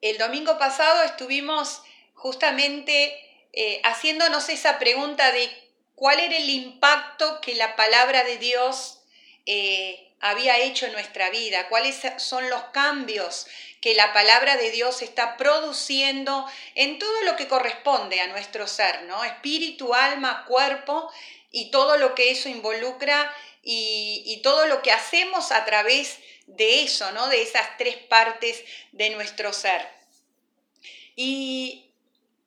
el domingo pasado estuvimos justamente eh, haciéndonos esa pregunta de cuál era el impacto que la palabra de Dios eh, había hecho en nuestra vida, cuáles son los cambios que la palabra de Dios está produciendo en todo lo que corresponde a nuestro ser, ¿no? Espíritu, alma, cuerpo y todo lo que eso involucra y, y todo lo que hacemos a través de eso, ¿no? De esas tres partes de nuestro ser. Y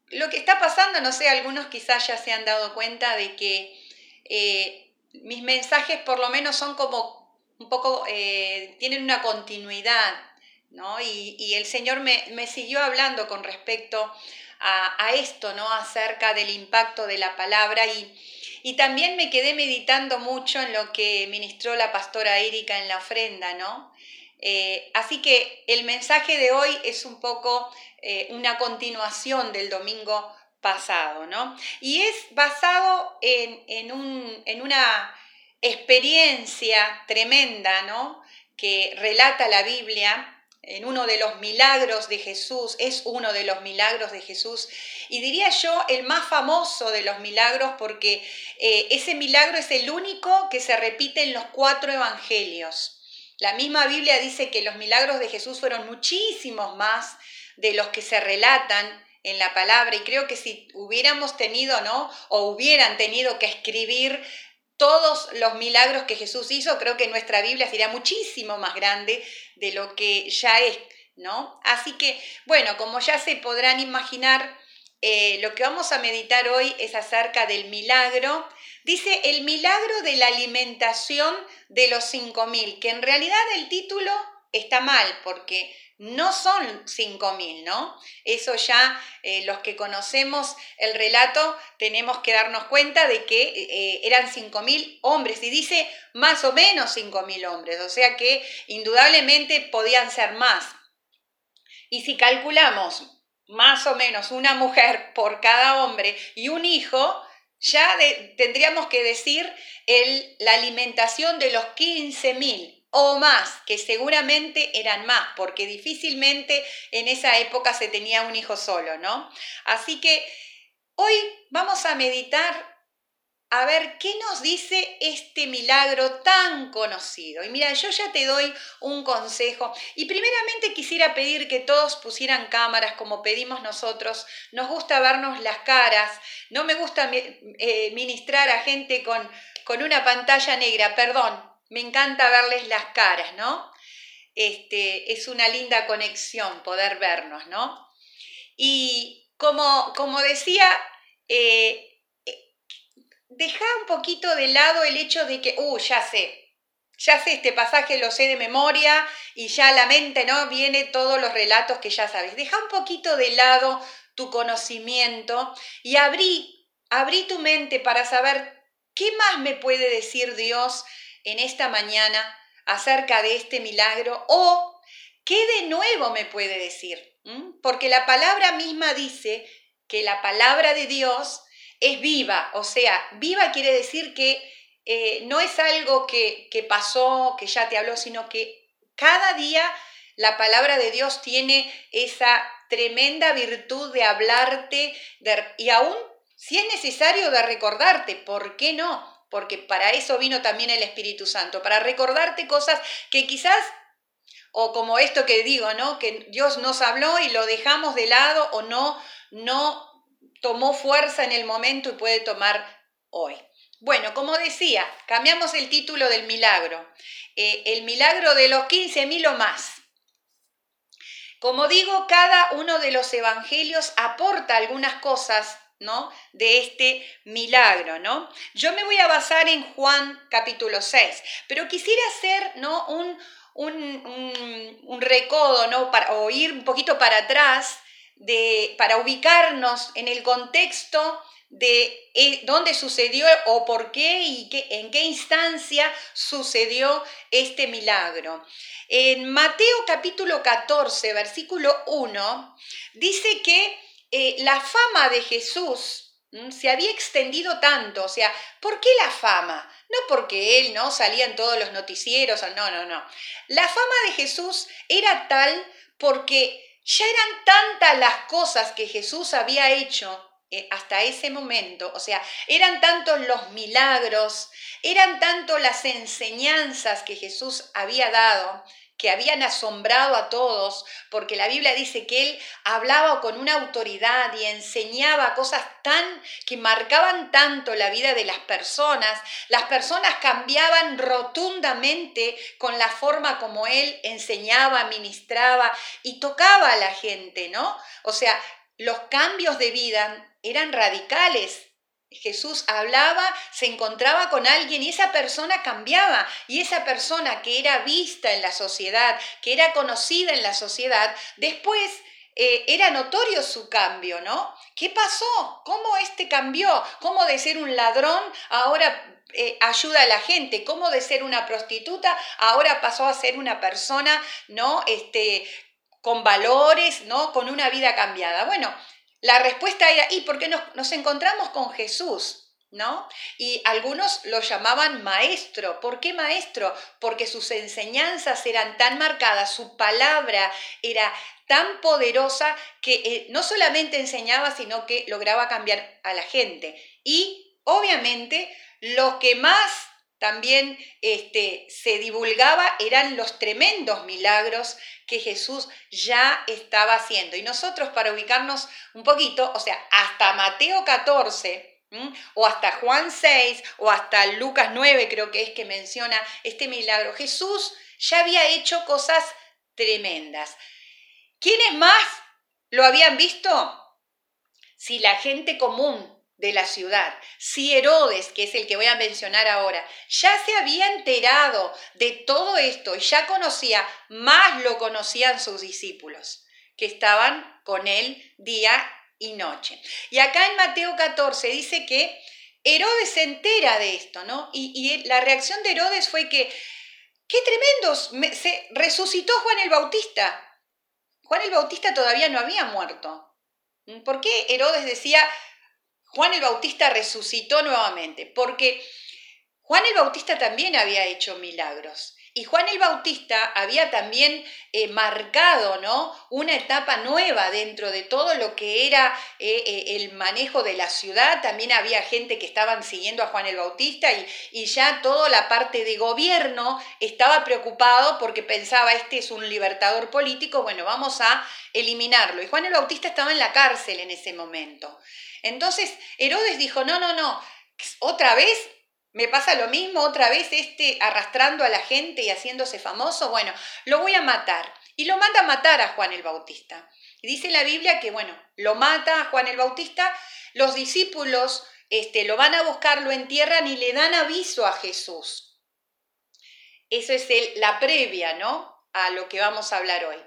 lo que está pasando, no sé, algunos quizás ya se han dado cuenta de que eh, mis mensajes por lo menos son como un poco, eh, tienen una continuidad, ¿no? Y, el Señor me, siguió hablando con respecto a, esto, ¿no? Acerca del impacto de la palabra y, y también me quedé meditando mucho en lo que ministró la pastora Erika en la ofrenda, ¿no? Eh, así que el mensaje de hoy es un poco eh, una continuación del domingo pasado, ¿no? Y es basado en, en, una experiencia tremenda, ¿no? Que relata la Biblia en uno de los milagros de Jesús, es uno de los milagros de Jesús, y diría yo el más famoso de los milagros porque eh, ese milagro es el único que se repite en los cuatro evangelios. La misma Biblia dice que los milagros de Jesús fueron muchísimos más de los que se relatan en la palabra y creo que si hubiéramos tenido, ¿no? O hubieran tenido que escribir todos los milagros que Jesús hizo, creo que nuestra Biblia sería muchísimo más grande de lo que ya es, ¿no? Así que, bueno, como ya se podrán imaginar, eh, lo que vamos a meditar hoy es acerca del milagro. Dice el milagro de la alimentación de los 5.000, que en realidad el título está mal porque no son 5.000, ¿no? Eso ya eh, los que conocemos el relato tenemos que darnos cuenta de que eh, eran 5.000 hombres y dice más o menos 5.000 hombres, o sea que indudablemente podían ser más. Y si calculamos más o menos una mujer por cada hombre y un hijo, ya tendríamos que decir el, la alimentación de los 15.000 o más, que seguramente eran más, porque difícilmente en esa época se tenía un hijo solo, ¿no? Así que hoy vamos a meditar a ver qué nos dice este milagro tan conocido. Y mira, yo ya te doy un consejo. Y primeramente quisiera pedir que todos pusieran cámaras como pedimos nosotros. Nos gusta vernos las caras. No me gusta eh, ministrar a gente con, con una pantalla negra, perdón. Me encanta verles las caras, ¿no? Este, es una linda conexión poder vernos, ¿no? Y como, como decía, eh, deja un poquito de lado el hecho de que, uh, ya sé, ya sé este pasaje, lo sé de memoria y ya la mente, ¿no? Viene todos los relatos que ya sabes. Deja un poquito de lado tu conocimiento y abrí, abrí tu mente para saber qué más me puede decir Dios en esta mañana acerca de este milagro o qué de nuevo me puede decir. Porque la palabra misma dice que la palabra de Dios es viva, o sea, viva quiere decir que eh, no es algo que, pasó, que ya te habló, sino que cada día la palabra de Dios tiene esa tremenda virtud de hablarte y aún si es necesario de recordarte, ¿por qué no? Porque para eso vino también el Espíritu Santo, para recordarte cosas que quizás, o como esto que digo, ¿no? Que Dios nos habló y lo dejamos de lado o no, no tomó fuerza en el momento y puede tomar hoy. Bueno, como decía, cambiamos el título del milagro. Eh, el milagro de los 15.000 o más. Como digo, cada uno de los evangelios aporta algunas cosas ¿no? de este milagro. ¿no? Yo me voy a basar en Juan capítulo 6, pero quisiera hacer ¿no? un, un, recodo ¿no? para, o ir un poquito para atrás para ubicarnos en el contexto de eh, dónde sucedió o por qué y en qué instancia sucedió este milagro. En Mateo capítulo 14, versículo 1, dice que eh, la fama de Jesús se había extendido tanto, o sea, ¿por qué la fama? No porque él no salía en todos los noticieros, no, no, no. La fama de Jesús era tal porque ya eran tantas las cosas que Jesús había hecho eh, hasta ese momento, o sea, eran tantos los milagros, eran tantos las enseñanzas que Jesús había dado, que habían asombrado a todos, porque la Biblia dice que él hablaba con una autoridad y enseñaba cosas tan que marcaban tanto la vida de las personas. Las personas cambiaban rotundamente con la forma como él enseñaba, ministraba y tocaba a la gente, ¿no? O sea, los cambios de vida eran radicales. Jesús hablaba, se encontraba con alguien y esa persona cambiaba. Y esa persona que era vista en la sociedad, que era conocida en la sociedad, después eh, era notorio su cambio, ¿no? ¿Qué pasó? ¿Cómo este cambió? ¿Cómo de ser un ladrón ahora eh, ayuda a la gente? ¿Cómo de ser una prostituta ahora pasó a ser una persona, ¿no? Este, con valores, ¿no? Con una vida cambiada. Bueno, la respuesta era, ¿y por qué nos, encontramos con Jesús? ¿No? Y algunos lo llamaban maestro. ¿Por qué maestro? Porque sus enseñanzas eran tan marcadas, su palabra era tan poderosa que eh, no solamente enseñaba, sino que lograba cambiar a la gente. Y obviamente lo que más también este, se divulgaba eran los tremendos milagros que Jesús ya estaba haciendo. Y nosotros para ubicarnos un poquito, o sea, hasta Mateo 14, o hasta Juan 6, o hasta Lucas 9 creo que es que menciona este milagro, Jesús ya había hecho cosas tremendas. ¿Quiénes más lo habían visto? Si la gente común de la ciudad. Si Herodes, que es el que voy a mencionar ahora, ya se había enterado de todo esto y ya conocía, más lo conocían sus discípulos, que estaban con él día y noche. Y acá en Mateo 14 dice que Herodes se entera de esto, ¿no? Y, la reacción de Herodes fue que, qué tremendos, se resucitó Juan el Bautista. Juan el Bautista todavía no había muerto. ¿Por qué Herodes decía, Juan el Bautista resucitó nuevamente, porque Juan el Bautista también había hecho milagros. Y Juan el Bautista había también eh, marcado ¿no? una etapa nueva dentro de todo lo que era eh, eh, el manejo de la ciudad. También había gente que estaban siguiendo a Juan el Bautista y, y, ya toda la parte de gobierno estaba preocupado porque pensaba, este es un libertador político, bueno, vamos a eliminarlo. Y Juan el Bautista estaba en la cárcel en ese momento. Entonces Herodes dijo, no, no, no, otra vez me pasa lo mismo, otra vez este arrastrando a la gente y haciéndose famoso, bueno, lo voy a matar. Y lo manda a matar a Juan el Bautista. Y dice la Biblia que, bueno, lo mata a Juan el Bautista, los discípulos este, lo van a buscar, lo entierran y le dan aviso a Jesús. Eso es la previa, ¿no? A lo que vamos a hablar hoy.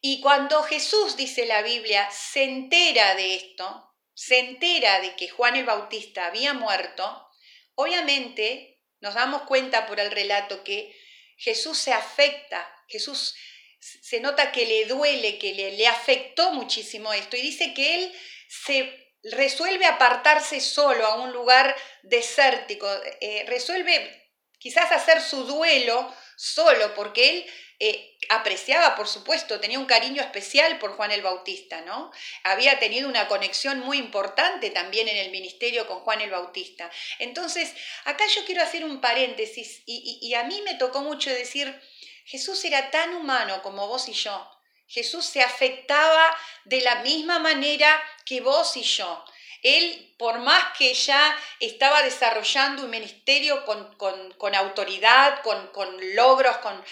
Y cuando Jesús, dice la Biblia, se entera de esto, se entera de que Juan el Bautista había muerto, obviamente nos damos cuenta por el relato que Jesús se afecta, Jesús se nota que le duele, que le, afectó muchísimo esto y dice que él se resuelve apartarse solo a un lugar desértico, eh, resuelve quizás hacer su duelo solo, porque él eh, apreciaba, por supuesto, tenía un cariño especial por Juan el Bautista, ¿no? Había tenido una conexión muy importante también en el ministerio con Juan el Bautista. Entonces, acá yo quiero hacer un paréntesis y, y a mí me tocó mucho decir, Jesús era tan humano como vos y yo. Jesús se afectaba de la misma manera que vos y yo. Él, por más que ya estaba desarrollando un ministerio con, con, autoridad, con, con logros, con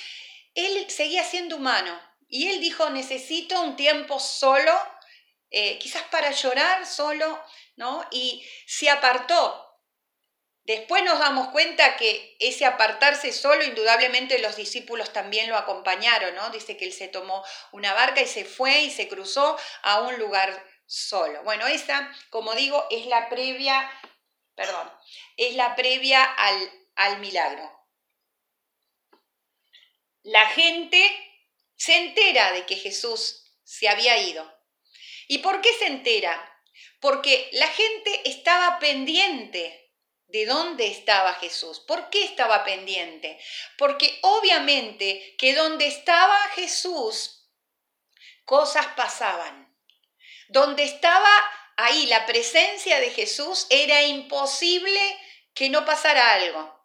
él seguía siendo humano y él dijo, necesito un tiempo solo, eh, quizás para llorar solo, ¿no? Y se apartó. Después nos damos cuenta que ese apartarse solo, indudablemente los discípulos también lo acompañaron, ¿no? Dice que él se tomó una barca y se fue y se cruzó a un lugar solo. Bueno, esa, como digo, es la previa, perdón, es la previa al, al milagro la gente se entera de que Jesús se había ido. ¿Y por qué se entera? Porque la gente estaba pendiente de dónde estaba Jesús. ¿Por qué estaba pendiente? Porque obviamente que donde estaba Jesús cosas pasaban. Donde estaba ahí la presencia de Jesús, era imposible que no pasara algo.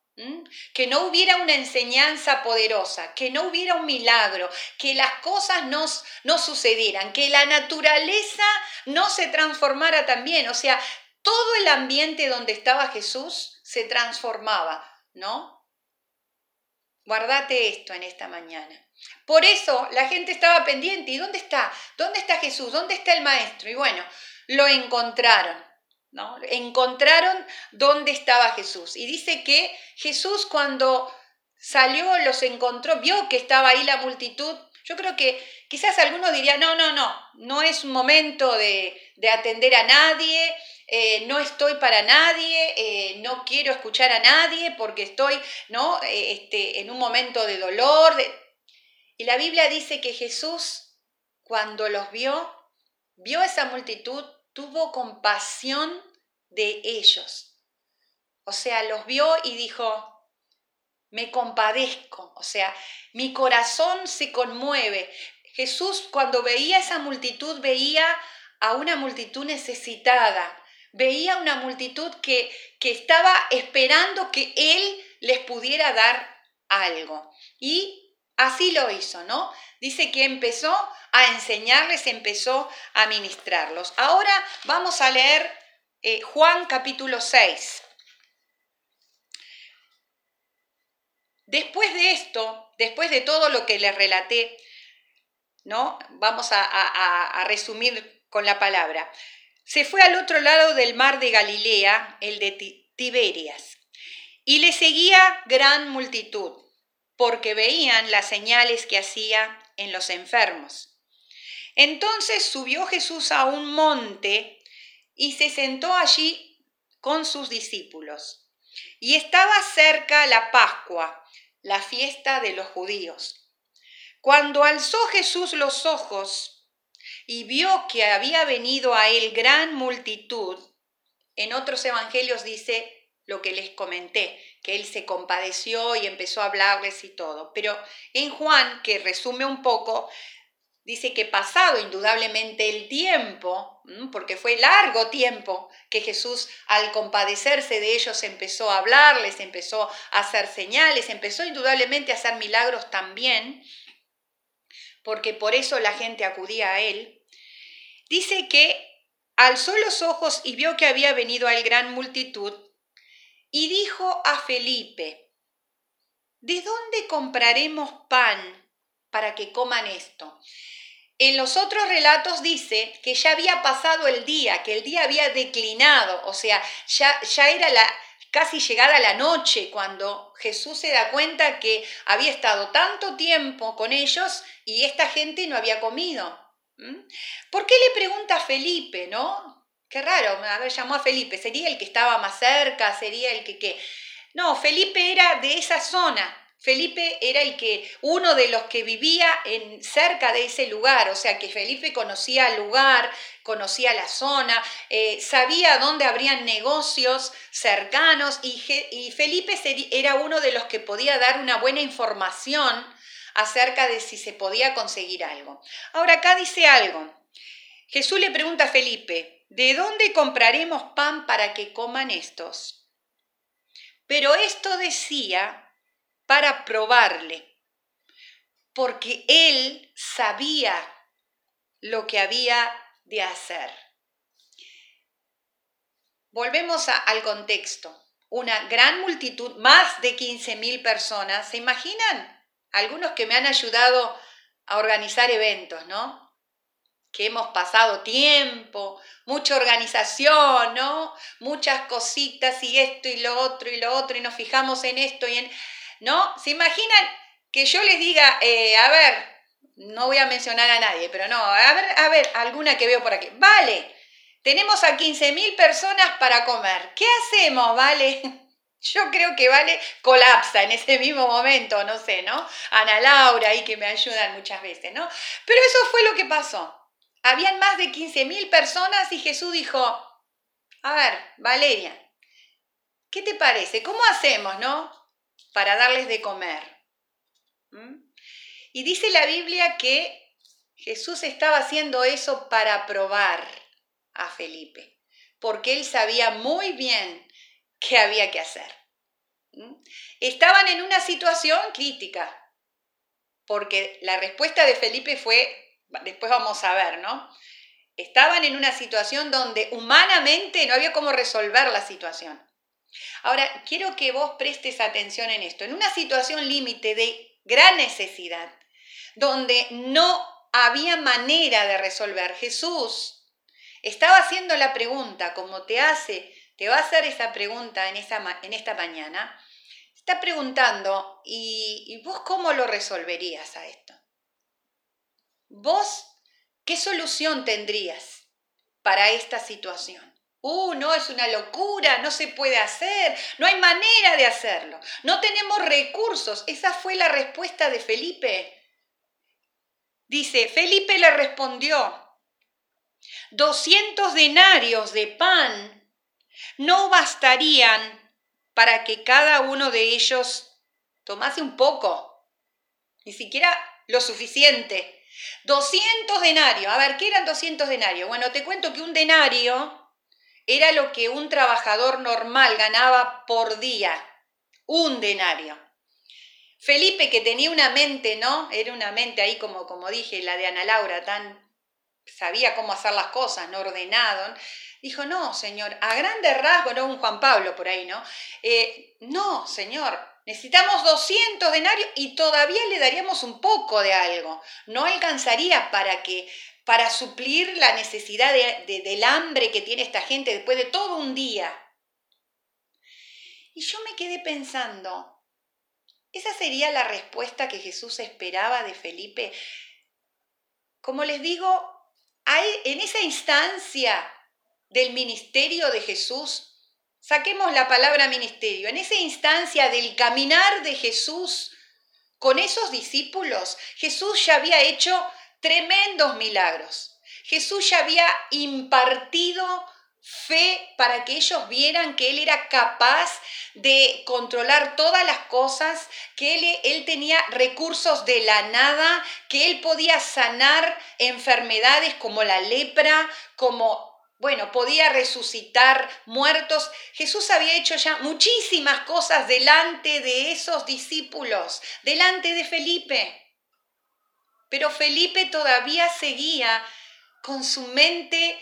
Que no hubiera una enseñanza poderosa, que no hubiera un milagro, que las cosas no, no sucedieran, que la naturaleza no se transformara también. O sea, todo el ambiente donde estaba Jesús se transformaba, ¿no? Guardate esto en esta mañana. Por eso la gente estaba pendiente. ¿Y dónde está? ¿Dónde está Jesús? ¿Dónde está el Maestro? Y bueno, lo encontraron. ¿no? Encontraron dónde estaba Jesús. Y dice que Jesús cuando salió, los encontró, vio que estaba ahí la multitud. Yo creo que quizás algunos dirían, no, no, no, no es momento de, atender a nadie, eh, no estoy para nadie, eh, no quiero escuchar a nadie porque estoy ¿no? Eh, este, en un momento de dolor. Y la Biblia dice que Jesús, cuando los vio, vio esa multitud, tuvo compasión de ellos. O sea, los vio y dijo, me compadezco, o sea, mi corazón se conmueve. Jesús cuando veía esa multitud veía a una multitud necesitada, veía una multitud que, que estaba esperando que Él les pudiera dar algo. Y así lo hizo, ¿no? Dice que empezó a enseñarles, empezó a ministrarlos. Ahora vamos a leer eh, Juan capítulo 6. Después de esto, después de todo lo que les relaté, ¿no? Vamos a, a resumir con la palabra. Se fue al otro lado del mar de Galilea, el de Tiberias, y le seguía gran multitud, porque veían las señales que hacía en los enfermos. Entonces subió Jesús a un monte y se sentó allí con sus discípulos. Y estaba cerca la Pascua, la fiesta de los judíos. Cuando alzó Jesús los ojos y vio que había venido a él gran multitud, en otros evangelios dice lo que les comenté, que él se compadeció y empezó a hablarles y todo. Pero en Juan, que resume un poco, dice que pasado indudablemente el tiempo, porque fue largo tiempo que Jesús al compadecerse de ellos empezó a hablarles, empezó a hacer señales, empezó indudablemente a hacer milagros también, porque por eso la gente acudía a él, dice que alzó los ojos y vio que había venido a él gran multitud y dijo a Felipe, ¿de dónde compraremos pan para que coman esto? En los otros relatos dice que ya había pasado el día, que el día había declinado, o sea, ya, ya era la, casi llegada la noche cuando Jesús se da cuenta que había estado tanto tiempo con ellos y esta gente no había comido. ¿Por qué le pregunta a Felipe, no? Qué raro, a ver, llamó a Felipe, sería el que estaba más cerca, sería el que qué. No, Felipe era de esa zona, Felipe era el que, uno de los que vivía en, cerca de ese lugar, o sea que Felipe conocía el lugar, conocía la zona, eh, sabía dónde habrían negocios cercanos y Felipe era uno de los que podía dar una buena información acerca de si se podía conseguir algo. Ahora acá dice algo. Jesús le pregunta a Felipe, ¿de dónde compraremos pan para que coman estos? Pero esto decía para probarle, porque él sabía lo que había de hacer. Volvemos al contexto. Una gran multitud, más de 15.000 personas, ¿se imaginan? Algunos que me han ayudado a organizar eventos, ¿no? que hemos pasado tiempo, mucha organización, ¿no? Muchas cositas y esto y lo otro y lo otro y nos fijamos en esto y en... ¿no? ¿Se imaginan que yo les diga, eh, a ver, no voy a mencionar a nadie, pero no, a ver, a ver, alguna que veo por aquí. Vale, tenemos a 15.000 personas para comer. ¿Qué hacemos, Vale? Yo creo que Vale colapsa en ese mismo momento, no sé, ¿no? Ana Laura ahí que me ayudan muchas veces, ¿no? Pero eso fue lo que pasó. Habían más de 15.000 personas y Jesús dijo, a ver, Valeria, ¿qué te parece? ¿Cómo hacemos, no? para darles de comer. ¿Mm? Y dice la Biblia que Jesús estaba haciendo eso para probar a Felipe, porque él sabía muy bien qué había que hacer. Estaban en una situación crítica, porque la respuesta de Felipe fue, después vamos a ver, ¿no? Estaban en una situación donde humanamente no había cómo resolver la situación. Ahora, quiero que vos prestes atención en esto. En una situación límite de gran necesidad, donde no había manera de resolver, Jesús estaba haciendo la pregunta, como te hace, te va a hacer esa pregunta en, esta mañana, está preguntando, ¿y, ¿y vos cómo lo resolverías a esto? ¿Vos qué solución tendrías para esta situación? Uh, no, es una locura, no se puede hacer, no hay manera de hacerlo, no tenemos recursos. Esa fue la respuesta de Felipe. Dice, Felipe le respondió, 200 denarios de pan no bastarían para que cada uno de ellos tomase un poco, ni siquiera lo suficiente. 200 denarios, a ver, ¿qué eran 200 denarios? Bueno, te cuento que un denario era lo que un trabajador normal ganaba por día, un denario. Felipe, que tenía una mente, ¿no? Era una mente ahí, como, como dije, la de Ana Laura, tan sabía cómo hacer las cosas, no ordenado. Dijo, no, señor, a grande rasgo, no un Juan Pablo por ahí, ¿no? Eh, no, señor, necesitamos 200 denarios y todavía le daríamos un poco de algo. No alcanzaría para que para suplir la necesidad del hambre que tiene esta gente después de todo un día. Y yo me quedé pensando, ¿esa sería la respuesta que Jesús esperaba de Felipe? Como les digo, hay, en esa instancia del ministerio de Jesús, saquemos la palabra ministerio, en esa instancia del caminar de Jesús con esos discípulos, Jesús ya había hecho tremendos milagros. Jesús ya había impartido fe para que ellos vieran que Él era capaz de controlar todas las cosas, que él, él, tenía recursos de la nada, que Él podía sanar enfermedades como la lepra, como, bueno, podía resucitar muertos. Jesús había hecho ya muchísimas cosas delante de esos discípulos, delante de Felipe. Pero Felipe todavía seguía con su mente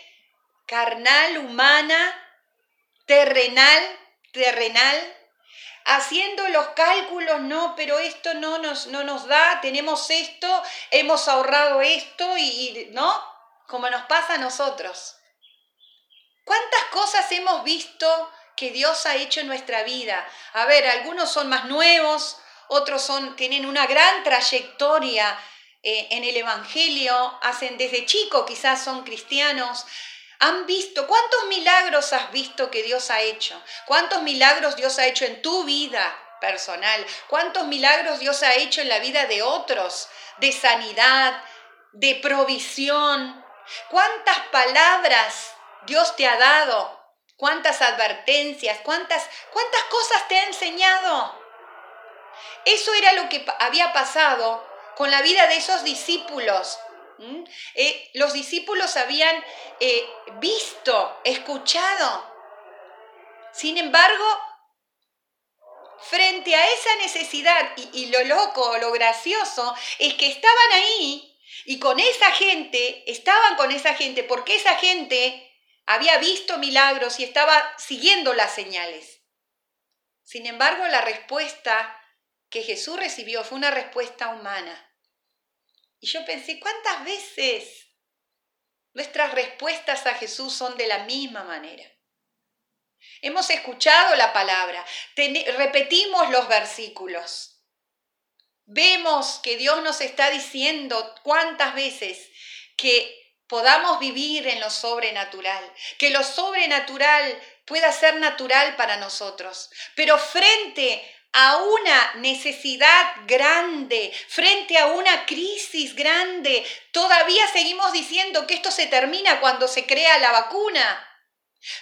carnal, humana, terrenal, terrenal, haciendo los cálculos, no, pero esto no nos, no nos da, tenemos esto, hemos ahorrado esto y, ¿no? Como nos pasa a nosotros. ¿Cuántas cosas hemos visto que Dios ha hecho en nuestra vida? A ver, algunos son más nuevos, otros son, tienen una gran trayectoria eh, en el Evangelio, hacen desde chico, quizás son cristianos, han visto, ¿cuántos milagros has visto que Dios ha hecho? ¿Cuántos milagros Dios ha hecho en tu vida personal? ¿Cuántos milagros Dios ha hecho en la vida de otros? De sanidad, de provisión. ¿Cuántas palabras Dios te ha dado? ¿Cuántas advertencias? ¿Cuántas, cuántas cosas te ha enseñado? Eso era lo que había pasado con la vida de esos discípulos. Eh, los discípulos habían eh, visto, escuchado. Sin embargo, frente a esa necesidad, y, y lo loco, lo gracioso, es que estaban ahí y con esa gente, estaban con esa gente porque esa gente había visto milagros y estaba siguiendo las señales. Sin embargo, la respuesta que Jesús recibió fue una respuesta humana. Y yo pensé, ¿cuántas veces nuestras respuestas a Jesús son de la misma manera? Hemos escuchado la palabra, repetimos los versículos, vemos que Dios nos está diciendo cuántas veces que podamos vivir en lo sobrenatural, que lo sobrenatural pueda ser natural para nosotros, pero frente a una necesidad grande, frente a una crisis grande, todavía seguimos diciendo que esto se termina cuando se crea la vacuna.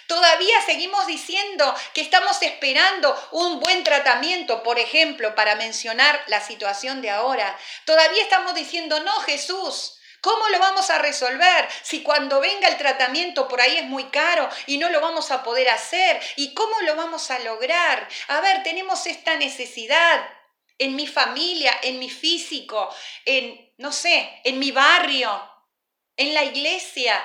Todavía seguimos diciendo que estamos esperando un buen tratamiento, por ejemplo, para mencionar la situación de ahora. Todavía estamos diciendo, no, Jesús, ¿Cómo lo vamos a resolver si cuando venga el tratamiento por ahí es muy caro y no lo vamos a poder hacer? ¿Y cómo lo vamos a lograr? A ver, tenemos esta necesidad en mi familia, en mi físico, en, no sé, en mi barrio, en la iglesia.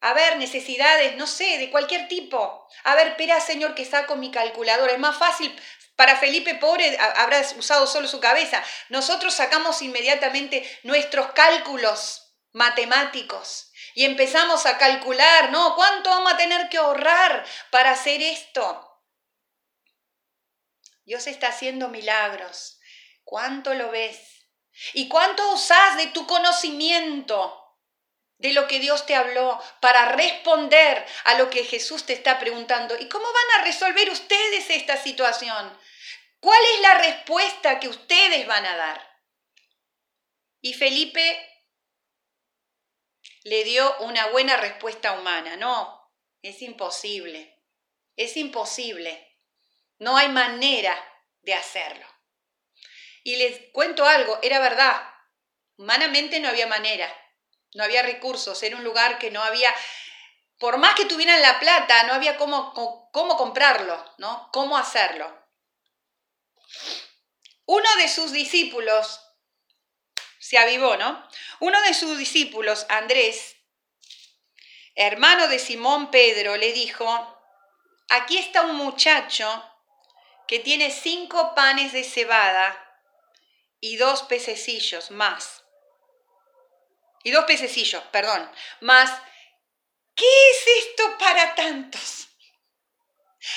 A ver, necesidades, no sé, de cualquier tipo. A ver, espera, Señor, que saco mi calculadora. Es más fácil para Felipe pobre habrá usado solo su cabeza. Nosotros sacamos inmediatamente nuestros cálculos matemáticos y empezamos a calcular, ¿no? ¿Cuánto vamos a tener que ahorrar para hacer esto? Dios está haciendo milagros. ¿Cuánto lo ves? ¿Y cuánto usas de tu conocimiento? de lo que Dios te habló para responder a lo que Jesús te está preguntando. ¿Y cómo van a resolver ustedes esta situación? ¿Cuál es la respuesta que ustedes van a dar? Y Felipe le dio una buena respuesta humana. No, es imposible. Es imposible. No hay manera de hacerlo. Y les cuento algo, era verdad. Humanamente no había manera no había recursos, era un lugar que no había, por más que tuvieran la plata, no había cómo, cómo comprarlo, ¿no? Cómo hacerlo. Uno de sus discípulos se avivó, ¿no? Uno de sus discípulos, Andrés, hermano de Simón Pedro, le dijo, aquí está un muchacho que tiene cinco panes de cebada y dos pececillos más y dos pececillos, perdón, más, ¿qué es esto para tantos?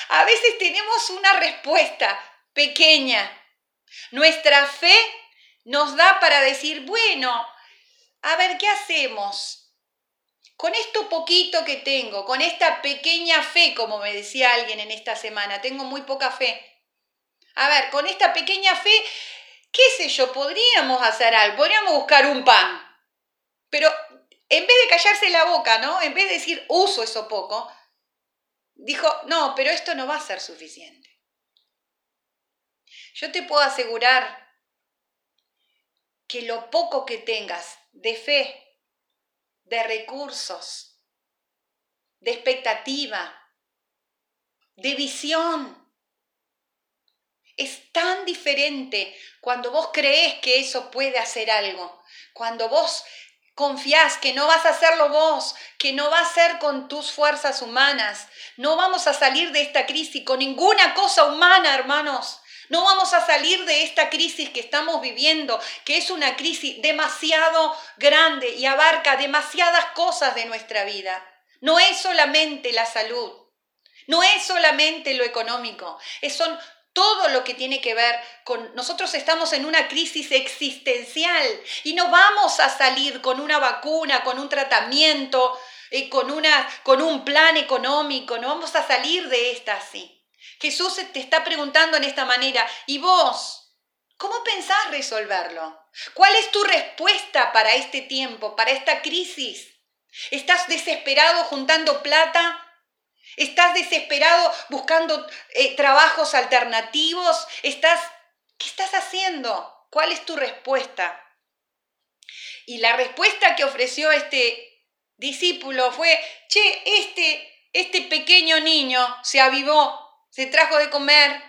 A veces tenemos una respuesta pequeña. Nuestra fe nos da para decir, bueno, a ver, ¿qué hacemos? Con esto poquito que tengo, con esta pequeña fe, como me decía alguien en esta semana, tengo muy poca fe. A ver, con esta pequeña fe, qué sé yo, podríamos hacer algo, podríamos buscar un pan. Pero en vez de callarse la boca, ¿no? En vez de decir uso eso poco, dijo, no, pero esto no va a ser suficiente. Yo te puedo asegurar que lo poco que tengas de fe, de recursos, de expectativa, de visión, es tan diferente cuando vos crees que eso puede hacer algo, cuando vos Confías que no vas a hacerlo vos, que no va a ser con tus fuerzas humanas. No vamos a salir de esta crisis con ninguna cosa humana, hermanos. No vamos a salir de esta crisis que estamos viviendo, que es una crisis demasiado grande y abarca demasiadas cosas de nuestra vida. No es solamente la salud, no es solamente lo económico, son todo lo que tiene que ver con nosotros estamos en una crisis existencial y no vamos a salir con una vacuna, con un tratamiento, eh, con, una, con un plan económico, no vamos a salir de esta así. Jesús te está preguntando en esta manera, ¿y vos? ¿Cómo pensás resolverlo? ¿Cuál es tu respuesta para este tiempo, para esta crisis? ¿Estás desesperado juntando plata ¿Estás desesperado buscando eh, trabajos alternativos? ¿Estás, ¿Qué estás haciendo? ¿Cuál es tu respuesta? Y la respuesta que ofreció este discípulo fue, che, este, este pequeño niño se avivó, se trajo de comer.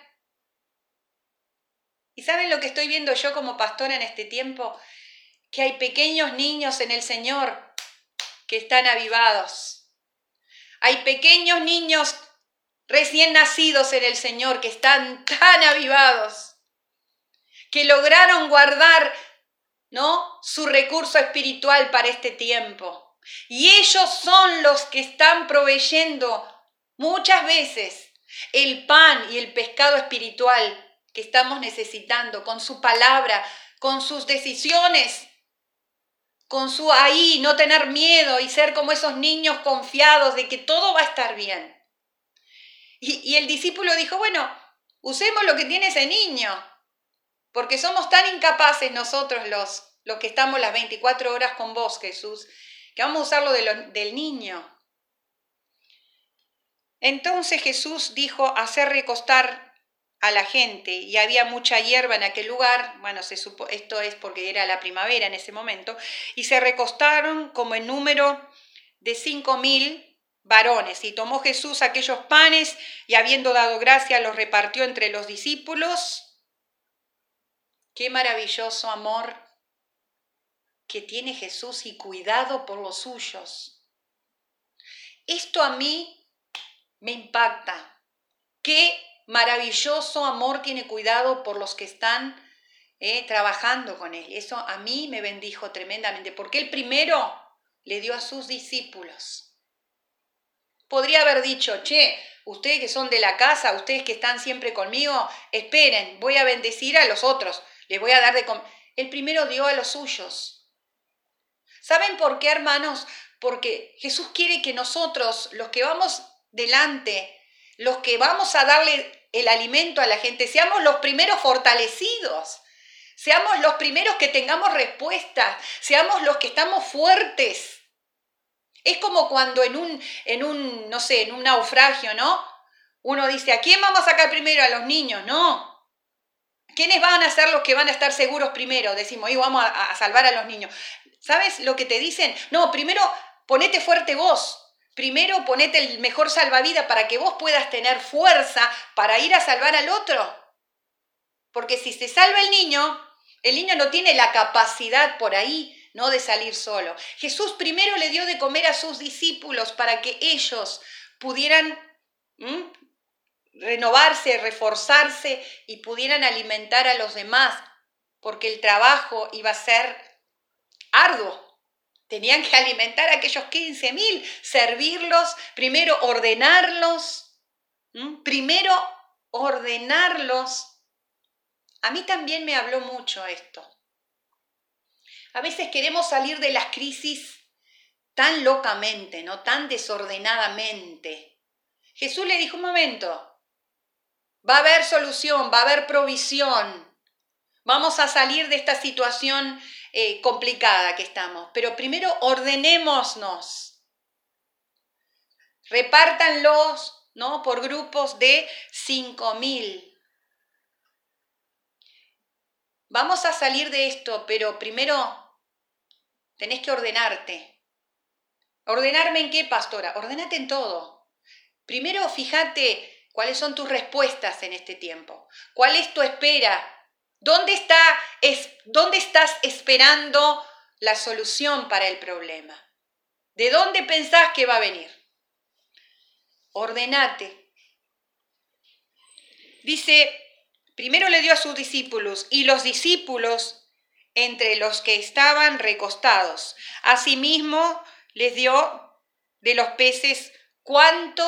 ¿Y saben lo que estoy viendo yo como pastora en este tiempo? Que hay pequeños niños en el Señor que están avivados hay pequeños niños recién nacidos en el Señor que están tan avivados, que lograron guardar ¿no? su recurso espiritual para este tiempo. Y ellos son los que están proveyendo muchas veces el pan y el pescado espiritual que estamos necesitando con su palabra, con sus decisiones con su ahí, no tener miedo y ser como esos niños confiados de que todo va a estar bien. Y, el discípulo dijo, bueno, usemos lo que tiene ese niño, porque somos tan incapaces nosotros los, los que estamos las 24 horas con vos, Jesús, que vamos a usarlo del niño. Entonces Jesús dijo, hacer recostar a la gente y había mucha hierba en aquel lugar, bueno, se supo, esto es porque era la primavera en ese momento, y se recostaron como en número de cinco mil varones. Y tomó Jesús aquellos panes y habiendo dado gracia los repartió entre los discípulos. Qué maravilloso amor que tiene Jesús y cuidado por los suyos. Esto a mí me impacta. Qué maravilloso amor tiene cuidado por los que están eh, trabajando con Él. Eso a mí me bendijo tremendamente, porque Él primero le dio a sus discípulos. Podría haber dicho, che, ustedes que son de la casa, ustedes que están siempre conmigo, esperen, voy a bendecir a los otros, les voy a dar de comer. El primero dio a los suyos. ¿Saben por qué, hermanos? Porque Jesús quiere que nosotros, los que vamos delante, los que vamos a darle el alimento a la gente, seamos los primeros fortalecidos, seamos los primeros que tengamos respuestas, seamos los que estamos fuertes. Es como cuando en un, en un, no sé, en un naufragio, ¿no? Uno dice, ¿a quién vamos a sacar primero? A los niños, no. ¿Quiénes van a ser los que van a estar seguros primero? Decimos, y vamos a, a salvar a los niños. ¿Sabes lo que te dicen? No, primero ponete fuerte vos, Primero ponete el mejor salvavidas para que vos puedas tener fuerza para ir a salvar al otro. Porque si se salva el niño, el niño no tiene la capacidad por ahí, ¿no? De salir solo. Jesús primero le dio de comer a sus discípulos para que ellos pudieran renovarse, reforzarse y pudieran alimentar a los demás, porque el trabajo iba a ser arduo. Tenían que alimentar a aquellos 15 mil, servirlos, primero ordenarlos, primero ordenarlos. A mí también me habló mucho esto. A veces queremos salir de las crisis tan locamente, ¿no? Tan desordenadamente. Jesús le dijo un momento, va a haber solución, va a haber provisión. Vamos a salir de esta situación eh, complicada que estamos. Pero primero ordenémonos. Repártanlos ¿no? por grupos de 5.000. Vamos a salir de esto, pero primero tenés que ordenarte. ¿Ordenarme en qué, pastora? Ordenate en todo. Primero fíjate cuáles son tus respuestas en este tiempo. ¿Cuál es tu espera? ¿Dónde, está, es, ¿Dónde estás esperando la solución para el problema? ¿De dónde pensás que va a venir? Ordenate. Dice, primero le dio a sus discípulos y los discípulos entre los que estaban recostados. Asimismo les dio de los peces cuanto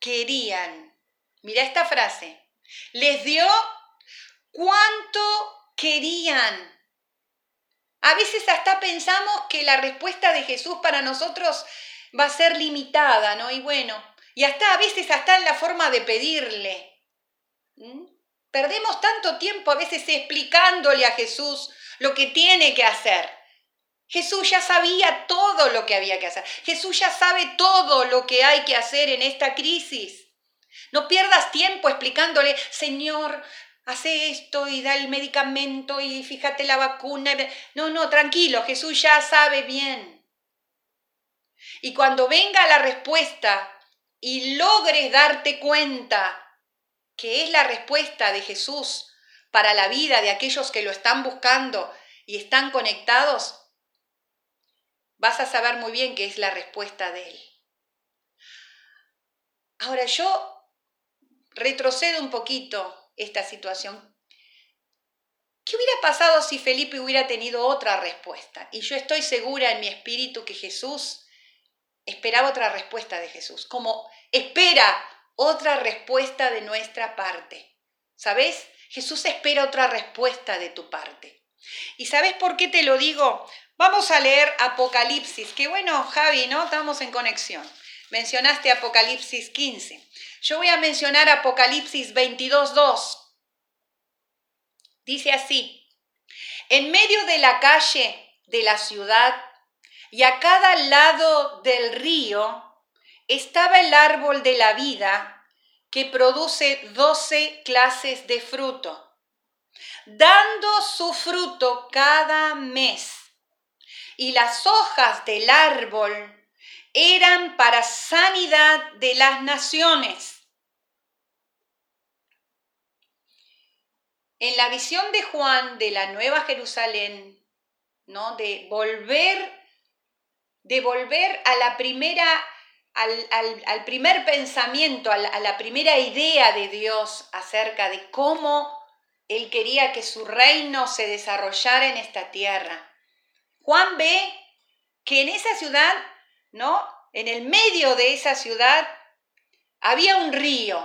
querían. Mira esta frase. Les dio cuánto querían. A veces hasta pensamos que la respuesta de Jesús para nosotros va a ser limitada, ¿no? Y bueno, y hasta a veces hasta en la forma de pedirle. Perdemos tanto tiempo a veces explicándole a Jesús lo que tiene que hacer. Jesús ya sabía todo lo que había que hacer. Jesús ya sabe todo lo que hay que hacer en esta crisis. No pierdas tiempo explicándole, Señor, hace esto y da el medicamento y fíjate la vacuna. No, no, tranquilo, Jesús ya sabe bien. Y cuando venga la respuesta y logres darte cuenta que es la respuesta de Jesús para la vida de aquellos que lo están buscando y están conectados, vas a saber muy bien que es la respuesta de Él. Ahora yo retrocedo un poquito esta situación. ¿Qué hubiera pasado si Felipe hubiera tenido otra respuesta? Y yo estoy segura en mi espíritu que Jesús esperaba otra respuesta de Jesús, como espera otra respuesta de nuestra parte. ¿Sabes? Jesús espera otra respuesta de tu parte. ¿Y sabes por qué te lo digo? Vamos a leer Apocalipsis, que bueno, Javi, ¿no? Estamos en conexión. Mencionaste Apocalipsis 15. Yo voy a mencionar Apocalipsis 22.2. Dice así, en medio de la calle de la ciudad y a cada lado del río estaba el árbol de la vida que produce 12 clases de fruto, dando su fruto cada mes. Y las hojas del árbol eran para sanidad de las naciones. En la visión de Juan de la Nueva Jerusalén, ¿no? De volver, de volver a la primera, al, primer pensamiento, a la primera idea de Dios acerca de cómo Él quería que su reino se desarrollara en esta tierra. Juan ve que en esa ciudad ¿no? En el medio de esa ciudad había un río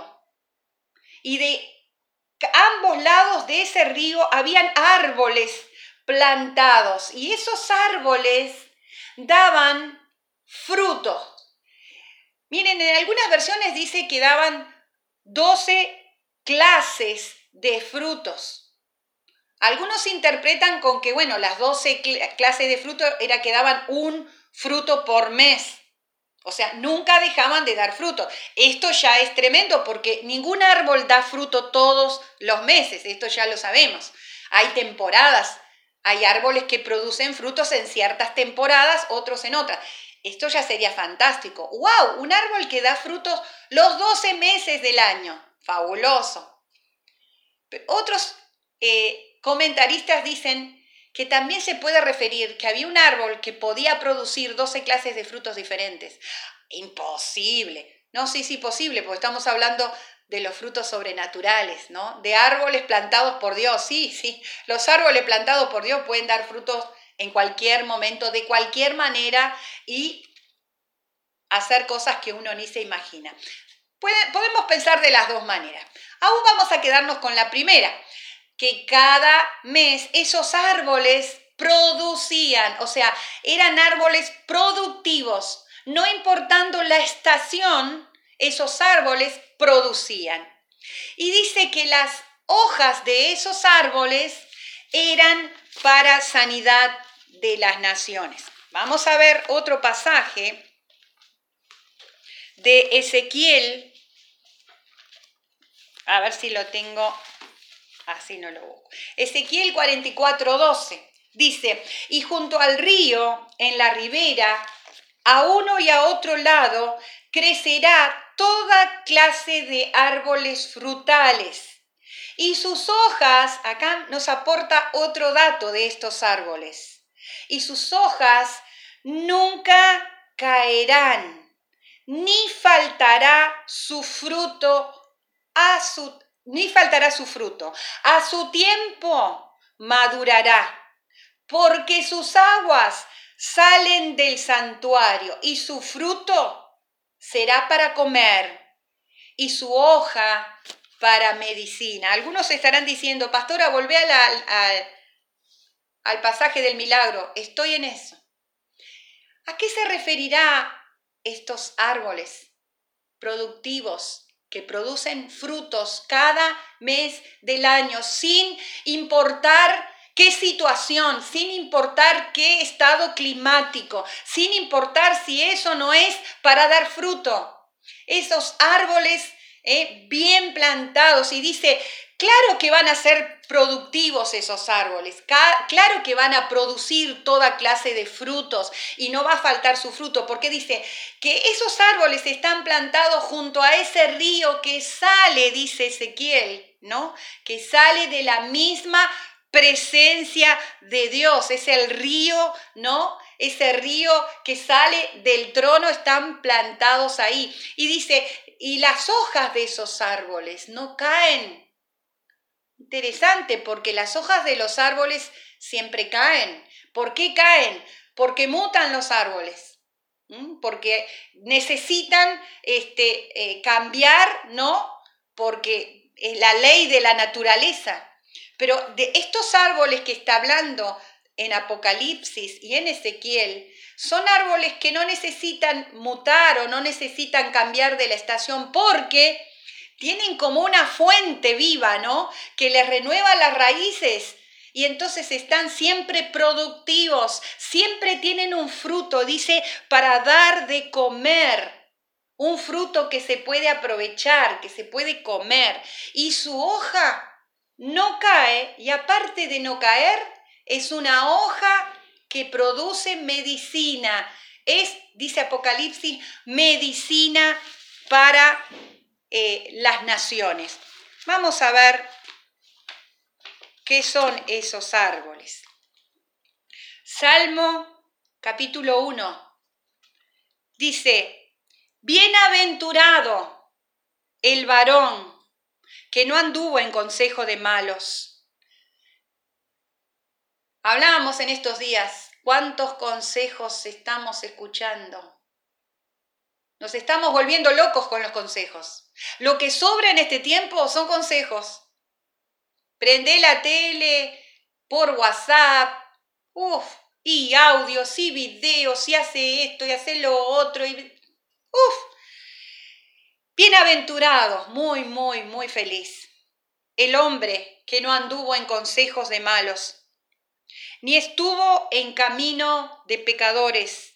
y de ambos lados de ese río habían árboles plantados y esos árboles daban fruto. Miren, en algunas versiones dice que daban 12 clases de frutos. Algunos interpretan con que, bueno, las 12 clases de frutos era que daban un fruto por mes. O sea, nunca dejaban de dar fruto. Esto ya es tremendo porque ningún árbol da fruto todos los meses, esto ya lo sabemos. Hay temporadas, hay árboles que producen frutos en ciertas temporadas, otros en otras. Esto ya sería fantástico. ¡Wow! Un árbol que da frutos los 12 meses del año. Fabuloso. otros eh, comentaristas dicen que también se puede referir que había un árbol que podía producir 12 clases de frutos diferentes. Imposible. No, sí, sí, posible, porque estamos hablando de los frutos sobrenaturales, ¿no? De árboles plantados por Dios. Sí, sí, los árboles plantados por Dios pueden dar frutos en cualquier momento, de cualquier manera y hacer cosas que uno ni se imagina. podemos pensar de las dos maneras. Aún vamos a quedarnos con la primera que cada mes esos árboles producían, o sea, eran árboles productivos, no importando la estación, esos árboles producían. Y dice que las hojas de esos árboles eran para sanidad de las naciones. Vamos a ver otro pasaje de Ezequiel. A ver si lo tengo Así no lo busco. Ezequiel 44, 12 dice, y junto al río, en la ribera, a uno y a otro lado, crecerá toda clase de árboles frutales. Y sus hojas, acá nos aporta otro dato de estos árboles, y sus hojas nunca caerán, ni faltará su fruto a su ni faltará su fruto. A su tiempo madurará, porque sus aguas salen del santuario y su fruto será para comer y su hoja para medicina. Algunos estarán diciendo, pastora, volvé al, al pasaje del milagro. Estoy en eso. ¿A qué se referirá estos árboles productivos que producen frutos cada mes del año, sin importar qué situación, sin importar qué estado climático, sin importar si eso no es para dar fruto. Esos árboles eh, bien plantados y dice, Claro que van a ser productivos esos árboles, claro que van a producir toda clase de frutos y no va a faltar su fruto, porque dice que esos árboles están plantados junto a ese río que sale, dice Ezequiel, ¿no? Que sale de la misma presencia de Dios, es el río, ¿no? Ese río que sale del trono están plantados ahí. Y dice, y las hojas de esos árboles no caen Interesante, porque las hojas de los árboles siempre caen. ¿Por qué caen? Porque mutan los árboles, porque necesitan este, eh, cambiar, ¿no? Porque es la ley de la naturaleza. Pero de estos árboles que está hablando en Apocalipsis y en Ezequiel, son árboles que no necesitan mutar o no necesitan cambiar de la estación porque tienen como una fuente viva, ¿no? Que les renueva las raíces y entonces están siempre productivos, siempre tienen un fruto, dice, para dar de comer. un fruto que se puede aprovechar, que se puede comer, y su hoja no cae, y aparte de no caer, es una hoja que produce medicina. Es, dice Apocalipsis, medicina para eh, las naciones. Vamos a ver qué son esos árboles. Salmo capítulo 1 dice, bienaventurado el varón que no anduvo en consejo de malos. Hablábamos en estos días, ¿cuántos consejos estamos escuchando? Nos estamos volviendo locos con los consejos. Lo que sobra en este tiempo son consejos. Prende la tele por WhatsApp, uff, y audios y videos, y hace esto y hace lo otro, y uff. Bienaventurado, muy, muy, muy feliz. El hombre que no anduvo en consejos de malos, ni estuvo en camino de pecadores,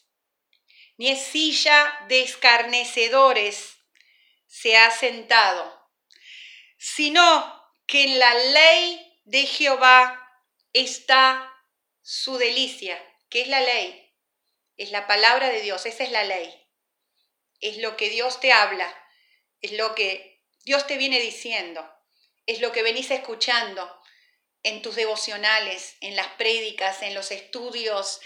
ni es silla de escarnecedores se ha sentado, sino que en la ley de Jehová está su delicia. ¿Qué es la ley? Es la palabra de Dios, esa es la ley. Es lo que Dios te habla, es lo que Dios te viene diciendo, es lo que venís escuchando en tus devocionales, en las prédicas, en los estudios,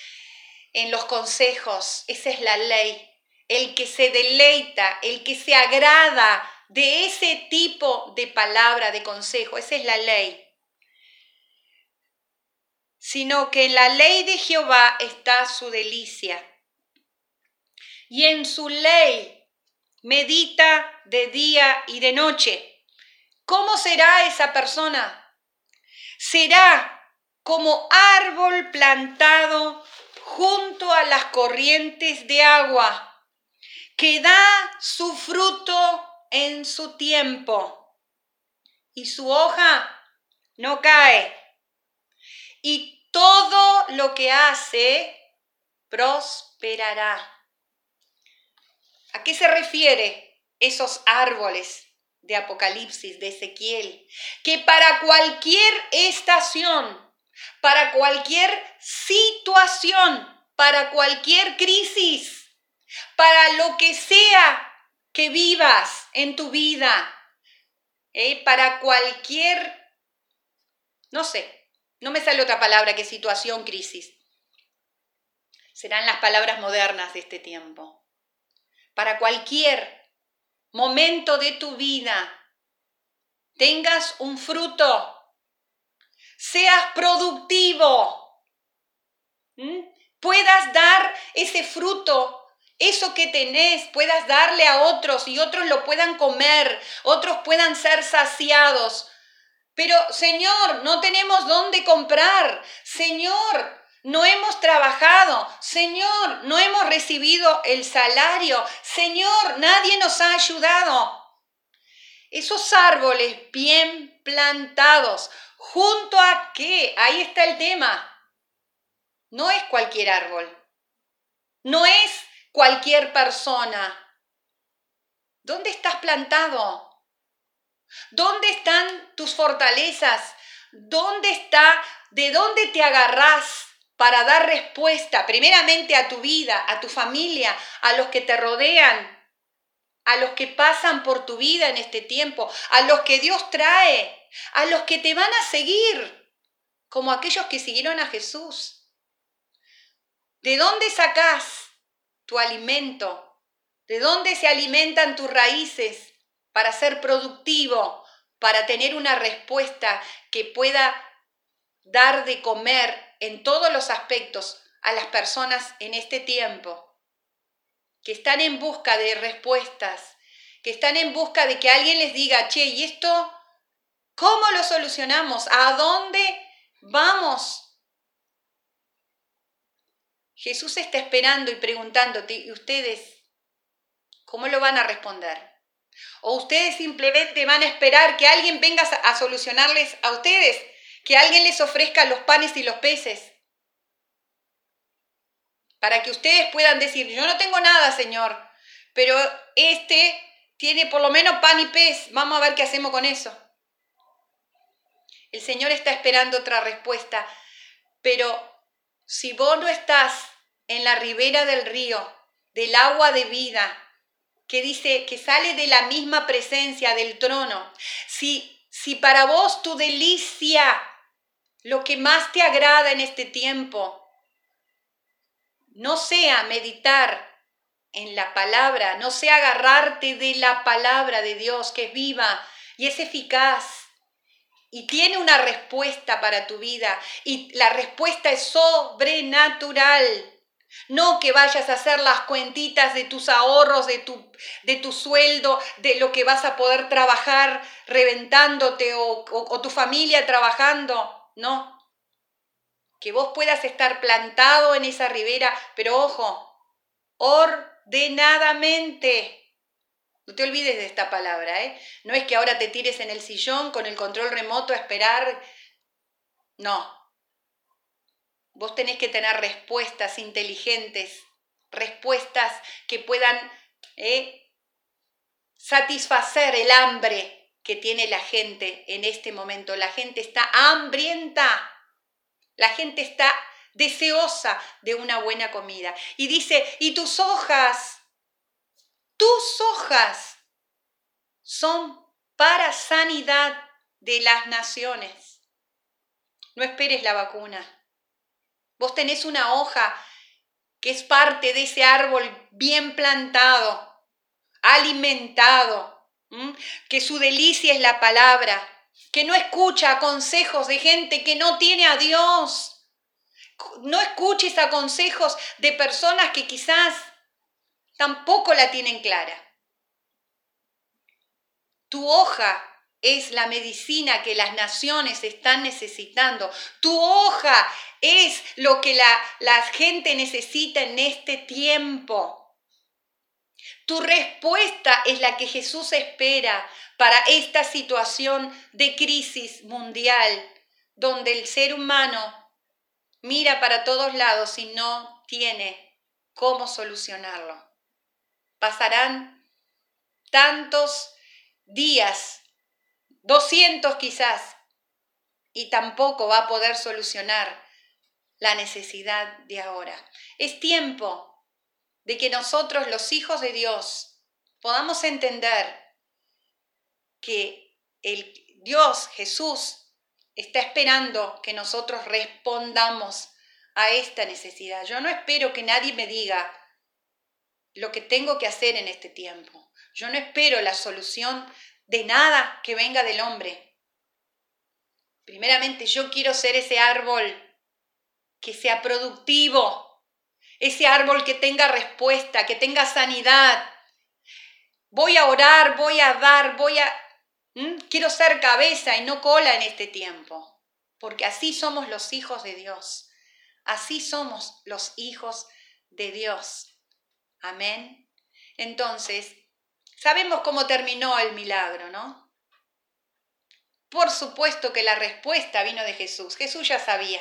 en los consejos. Esa es la ley. El que se deleita, el que se agrada de ese tipo de palabra, de consejo, esa es la ley. Sino que en la ley de Jehová está su delicia. Y en su ley medita de día y de noche. ¿Cómo será esa persona? Será como árbol plantado junto a las corrientes de agua, que da su fruto en su tiempo y su hoja no cae. Y todo lo que hace prosperará. ¿A qué se refiere esos árboles de Apocalipsis, de Ezequiel? Que para cualquier estación, para cualquier situación, para cualquier crisis, para lo que sea que vivas en tu vida, ¿eh? para cualquier, no sé, no me sale otra palabra que situación, crisis. Serán las palabras modernas de este tiempo. Para cualquier momento de tu vida, tengas un fruto seas productivo, puedas dar ese fruto, eso que tenés, puedas darle a otros y otros lo puedan comer, otros puedan ser saciados. Pero Señor, no tenemos dónde comprar. Señor, no hemos trabajado. Señor, no hemos recibido el salario. Señor, nadie nos ha ayudado. Esos árboles bien plantados, ¿Junto a qué? Ahí está el tema. No es cualquier árbol. No es cualquier persona. ¿Dónde estás plantado? ¿Dónde están tus fortalezas? ¿Dónde está? ¿De dónde te agarrás para dar respuesta primeramente a tu vida, a tu familia, a los que te rodean, a los que pasan por tu vida en este tiempo, a los que Dios trae? a los que te van a seguir, como aquellos que siguieron a Jesús. ¿De dónde sacás tu alimento? ¿De dónde se alimentan tus raíces para ser productivo, para tener una respuesta que pueda dar de comer en todos los aspectos a las personas en este tiempo? Que están en busca de respuestas, que están en busca de que alguien les diga, che, ¿y esto ¿Cómo lo solucionamos? ¿A dónde vamos? Jesús está esperando y preguntándote, ¿y ustedes cómo lo van a responder? ¿O ustedes simplemente van a esperar que alguien venga a solucionarles a ustedes? ¿Que alguien les ofrezca los panes y los peces? Para que ustedes puedan decir, yo no tengo nada, Señor, pero este tiene por lo menos pan y pez, vamos a ver qué hacemos con eso. El Señor está esperando otra respuesta, pero si vos no estás en la ribera del río, del agua de vida, que dice que sale de la misma presencia del trono, si, si para vos tu delicia, lo que más te agrada en este tiempo, no sea meditar en la palabra, no sea agarrarte de la palabra de Dios que es viva y es eficaz y tiene una respuesta para tu vida y la respuesta es sobrenatural. No que vayas a hacer las cuentitas de tus ahorros, de tu, de tu sueldo, de lo que vas a poder trabajar reventándote o, o tu familia trabajando. No. Que vos puedas estar plantado en esa ribera, pero ojo, ordenadamente. No te olvides de esta palabra, ¿eh? No es que ahora te tires en el sillón con el control remoto a esperar. No. Vos tenés que tener respuestas inteligentes, respuestas que puedan ¿eh? satisfacer el hambre que tiene la gente en este momento. La gente está hambrienta. La gente está deseosa de una buena comida. Y dice, y tus hojas tus hojas son para sanidad de las naciones. No esperes la vacuna. Vos tenés una hoja que es parte de ese árbol bien plantado, alimentado, que su delicia es la palabra, que no escucha consejos de gente que no tiene a Dios. No escuches a consejos de personas que quizás tampoco la tienen clara. Tu hoja es la medicina que las naciones están necesitando. Tu hoja es lo que la, la, gente necesita en este tiempo. Tu respuesta es la que Jesús espera para esta situación de crisis mundial, donde el ser humano mira para todos lados y no tiene cómo solucionarlo. Pasarán tantos días, 200 quizás, y tampoco va a poder solucionar la necesidad de ahora. Es tiempo de que nosotros, los hijos de Dios, podamos entender que el Dios, Jesús, está esperando que nosotros respondamos a esta necesidad. Yo no espero que nadie me diga, lo que tengo que hacer en este tiempo. Yo no espero la solución de nada que venga del hombre. Primeramente, yo quiero ser ese árbol que sea productivo, ese árbol que tenga respuesta, que tenga sanidad. Voy a orar, voy a dar, voy a... Quiero ser cabeza y no cola en este tiempo, porque así somos los hijos de Dios. Así somos los hijos de Dios. Amén. Entonces, sabemos cómo terminó el milagro, ¿no? Por supuesto que la respuesta vino de Jesús. Jesús ya sabía.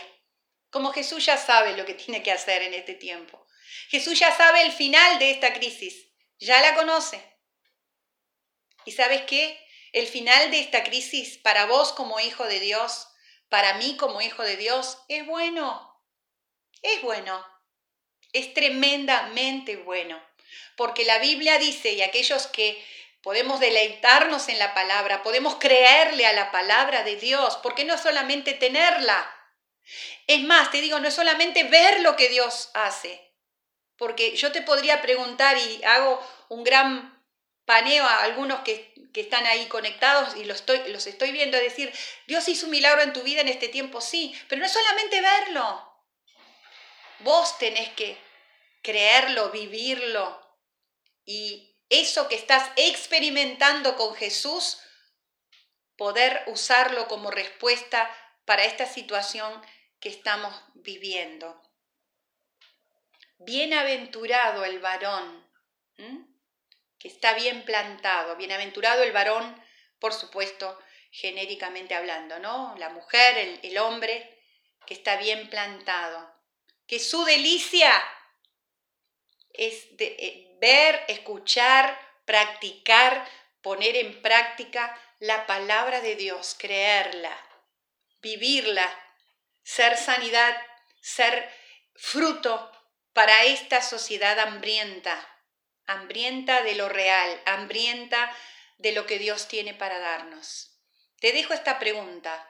Como Jesús ya sabe lo que tiene que hacer en este tiempo. Jesús ya sabe el final de esta crisis. Ya la conoce. ¿Y sabes qué? El final de esta crisis para vos como hijo de Dios, para mí como hijo de Dios, es bueno. Es bueno es tremendamente bueno, porque la Biblia dice, y aquellos que podemos deleitarnos en la palabra, podemos creerle a la palabra de Dios, porque no solamente tenerla, es más, te digo, no es solamente ver lo que Dios hace, porque yo te podría preguntar y hago un gran paneo a algunos que, que están ahí conectados y los estoy, los estoy viendo, decir, Dios hizo un milagro en tu vida en este tiempo, sí, pero no es solamente verlo, Vos tenés que creerlo, vivirlo. Y eso que estás experimentando con Jesús, poder usarlo como respuesta para esta situación que estamos viviendo. Bienaventurado el varón, que está bien plantado. Bienaventurado el varón, por supuesto, genéricamente hablando, ¿no? La mujer, el, hombre, que está bien plantado que su delicia es de, eh, ver, escuchar, practicar, poner en práctica la palabra de Dios, creerla, vivirla, ser sanidad, ser fruto para esta sociedad hambrienta, hambrienta de lo real, hambrienta de lo que Dios tiene para darnos. Te dejo esta pregunta.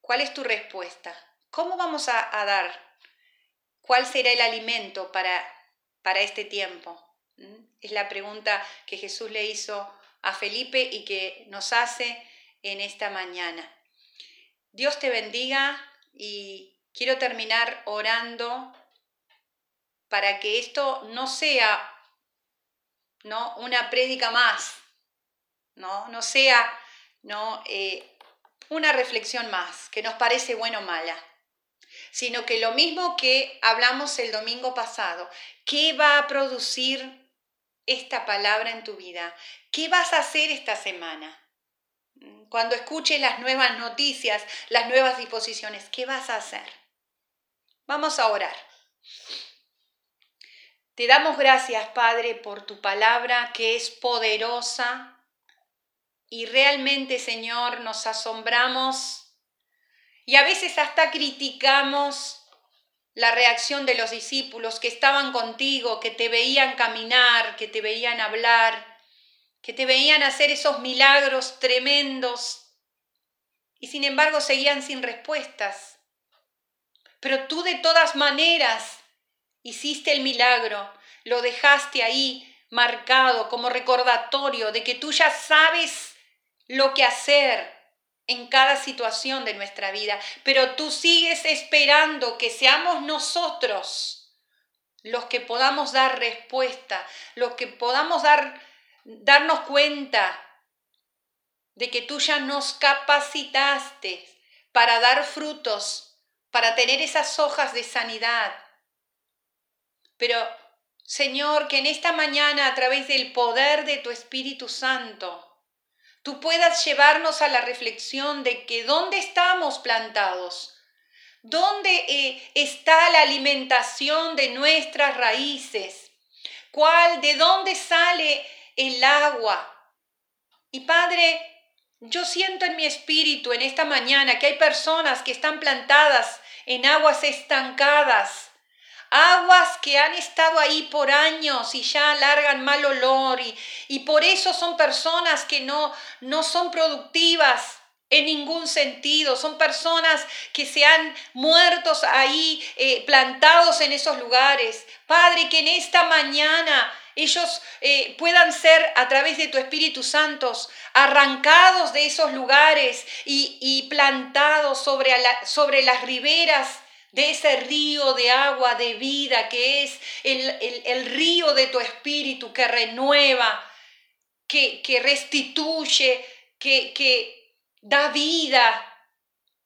¿Cuál es tu respuesta? ¿Cómo vamos a, dar? ¿Cuál será el alimento para, para este tiempo? ¿Mm? Es la pregunta que Jesús le hizo a Felipe y que nos hace en esta mañana. Dios te bendiga y quiero terminar orando para que esto no sea ¿no? una prédica más, no, no sea ¿no? Eh, una reflexión más que nos parece buena o mala, sino que lo mismo que hablamos el domingo pasado, ¿qué va a producir esta palabra en tu vida? ¿Qué vas a hacer esta semana? Cuando escuches las nuevas noticias, las nuevas disposiciones, ¿qué vas a hacer? Vamos a orar. Te damos gracias, Padre, por tu palabra que es poderosa y realmente, Señor, nos asombramos y a veces hasta criticamos la reacción de los discípulos que estaban contigo, que te veían caminar, que te veían hablar, que te veían hacer esos milagros tremendos y sin embargo seguían sin respuestas. Pero tú de todas maneras hiciste el milagro, lo dejaste ahí marcado como recordatorio de que tú ya sabes lo que hacer en cada situación de nuestra vida, pero tú sigues esperando que seamos nosotros los que podamos dar respuesta, los que podamos dar darnos cuenta de que tú ya nos capacitaste para dar frutos, para tener esas hojas de sanidad. Pero, Señor, que en esta mañana, a través del poder de tu Espíritu Santo, tú puedas llevarnos a la reflexión de que dónde estamos plantados, dónde eh, está la alimentación de nuestras raíces, cuál, de dónde sale el agua. Y Padre, yo siento en mi espíritu en esta mañana que hay personas que están plantadas en aguas estancadas, aguas que han estado ahí por años y ya largan mal olor y, y por eso son personas que no, no son productivas en ningún sentido. Son personas que se han muertos ahí, eh, plantados en esos lugares. Padre, que en esta mañana ellos eh, puedan ser a través de tu Espíritu Santo arrancados de esos lugares y, plantados sobre, sobre las riberas de ese río de agua de vida que es el, río de tu Espíritu que renueva, que, que restituye, que, que da vida.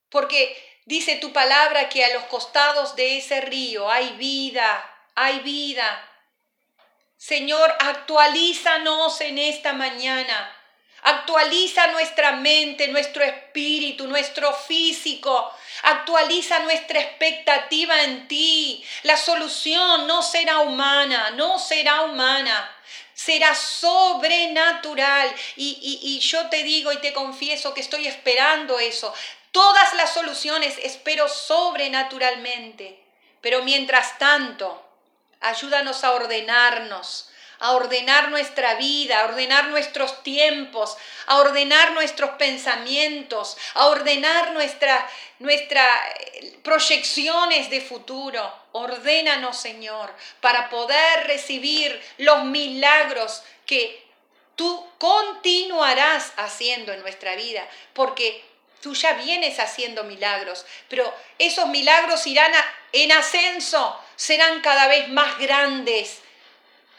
Porque dice tu palabra que a los costados de ese río hay vida, hay vida. Señor, actualízanos en esta mañana. Actualiza nuestra mente, nuestro espíritu, nuestro físico. Actualiza nuestra expectativa en ti. La solución no será humana, no será humana. Será sobrenatural. Y, y yo te digo y te confieso que estoy esperando eso. Todas las soluciones espero sobrenaturalmente. Pero mientras tanto, Ayúdanos a ordenarnos, a ordenar nuestra vida, a ordenar nuestros tiempos, a ordenar nuestros pensamientos, a ordenar nuestras nuestra eh, proyecciones de futuro. Ordénanos, Señor, para poder recibir los milagros que tú continuarás haciendo en nuestra vida, porque tú ya vienes haciendo milagros, pero esos milagros irán en ascenso serán cada vez más grandes.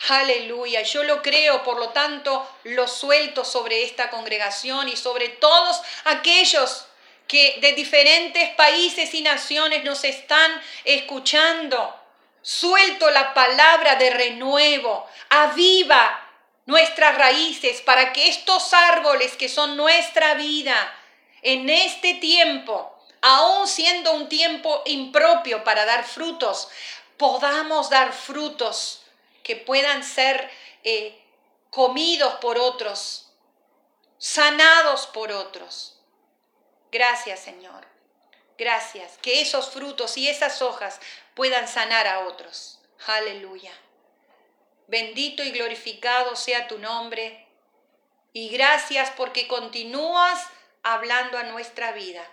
Aleluya, yo lo creo, por lo tanto lo suelto sobre esta congregación y sobre todos aquellos que de diferentes países y naciones nos están escuchando. Suelto la palabra de renuevo, aviva nuestras raíces para que estos árboles que son nuestra vida en este tiempo, aún siendo un tiempo impropio para dar frutos, podamos dar frutos que puedan ser eh, comidos por otros, sanados por otros. Gracias Señor. Gracias. Que esos frutos y esas hojas puedan sanar a otros. Aleluya. Bendito y glorificado sea tu nombre. Y gracias porque continúas hablando a nuestra vida.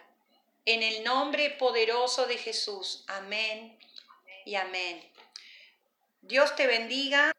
En el nombre poderoso de Jesús. Amén y amén. Dios te bendiga.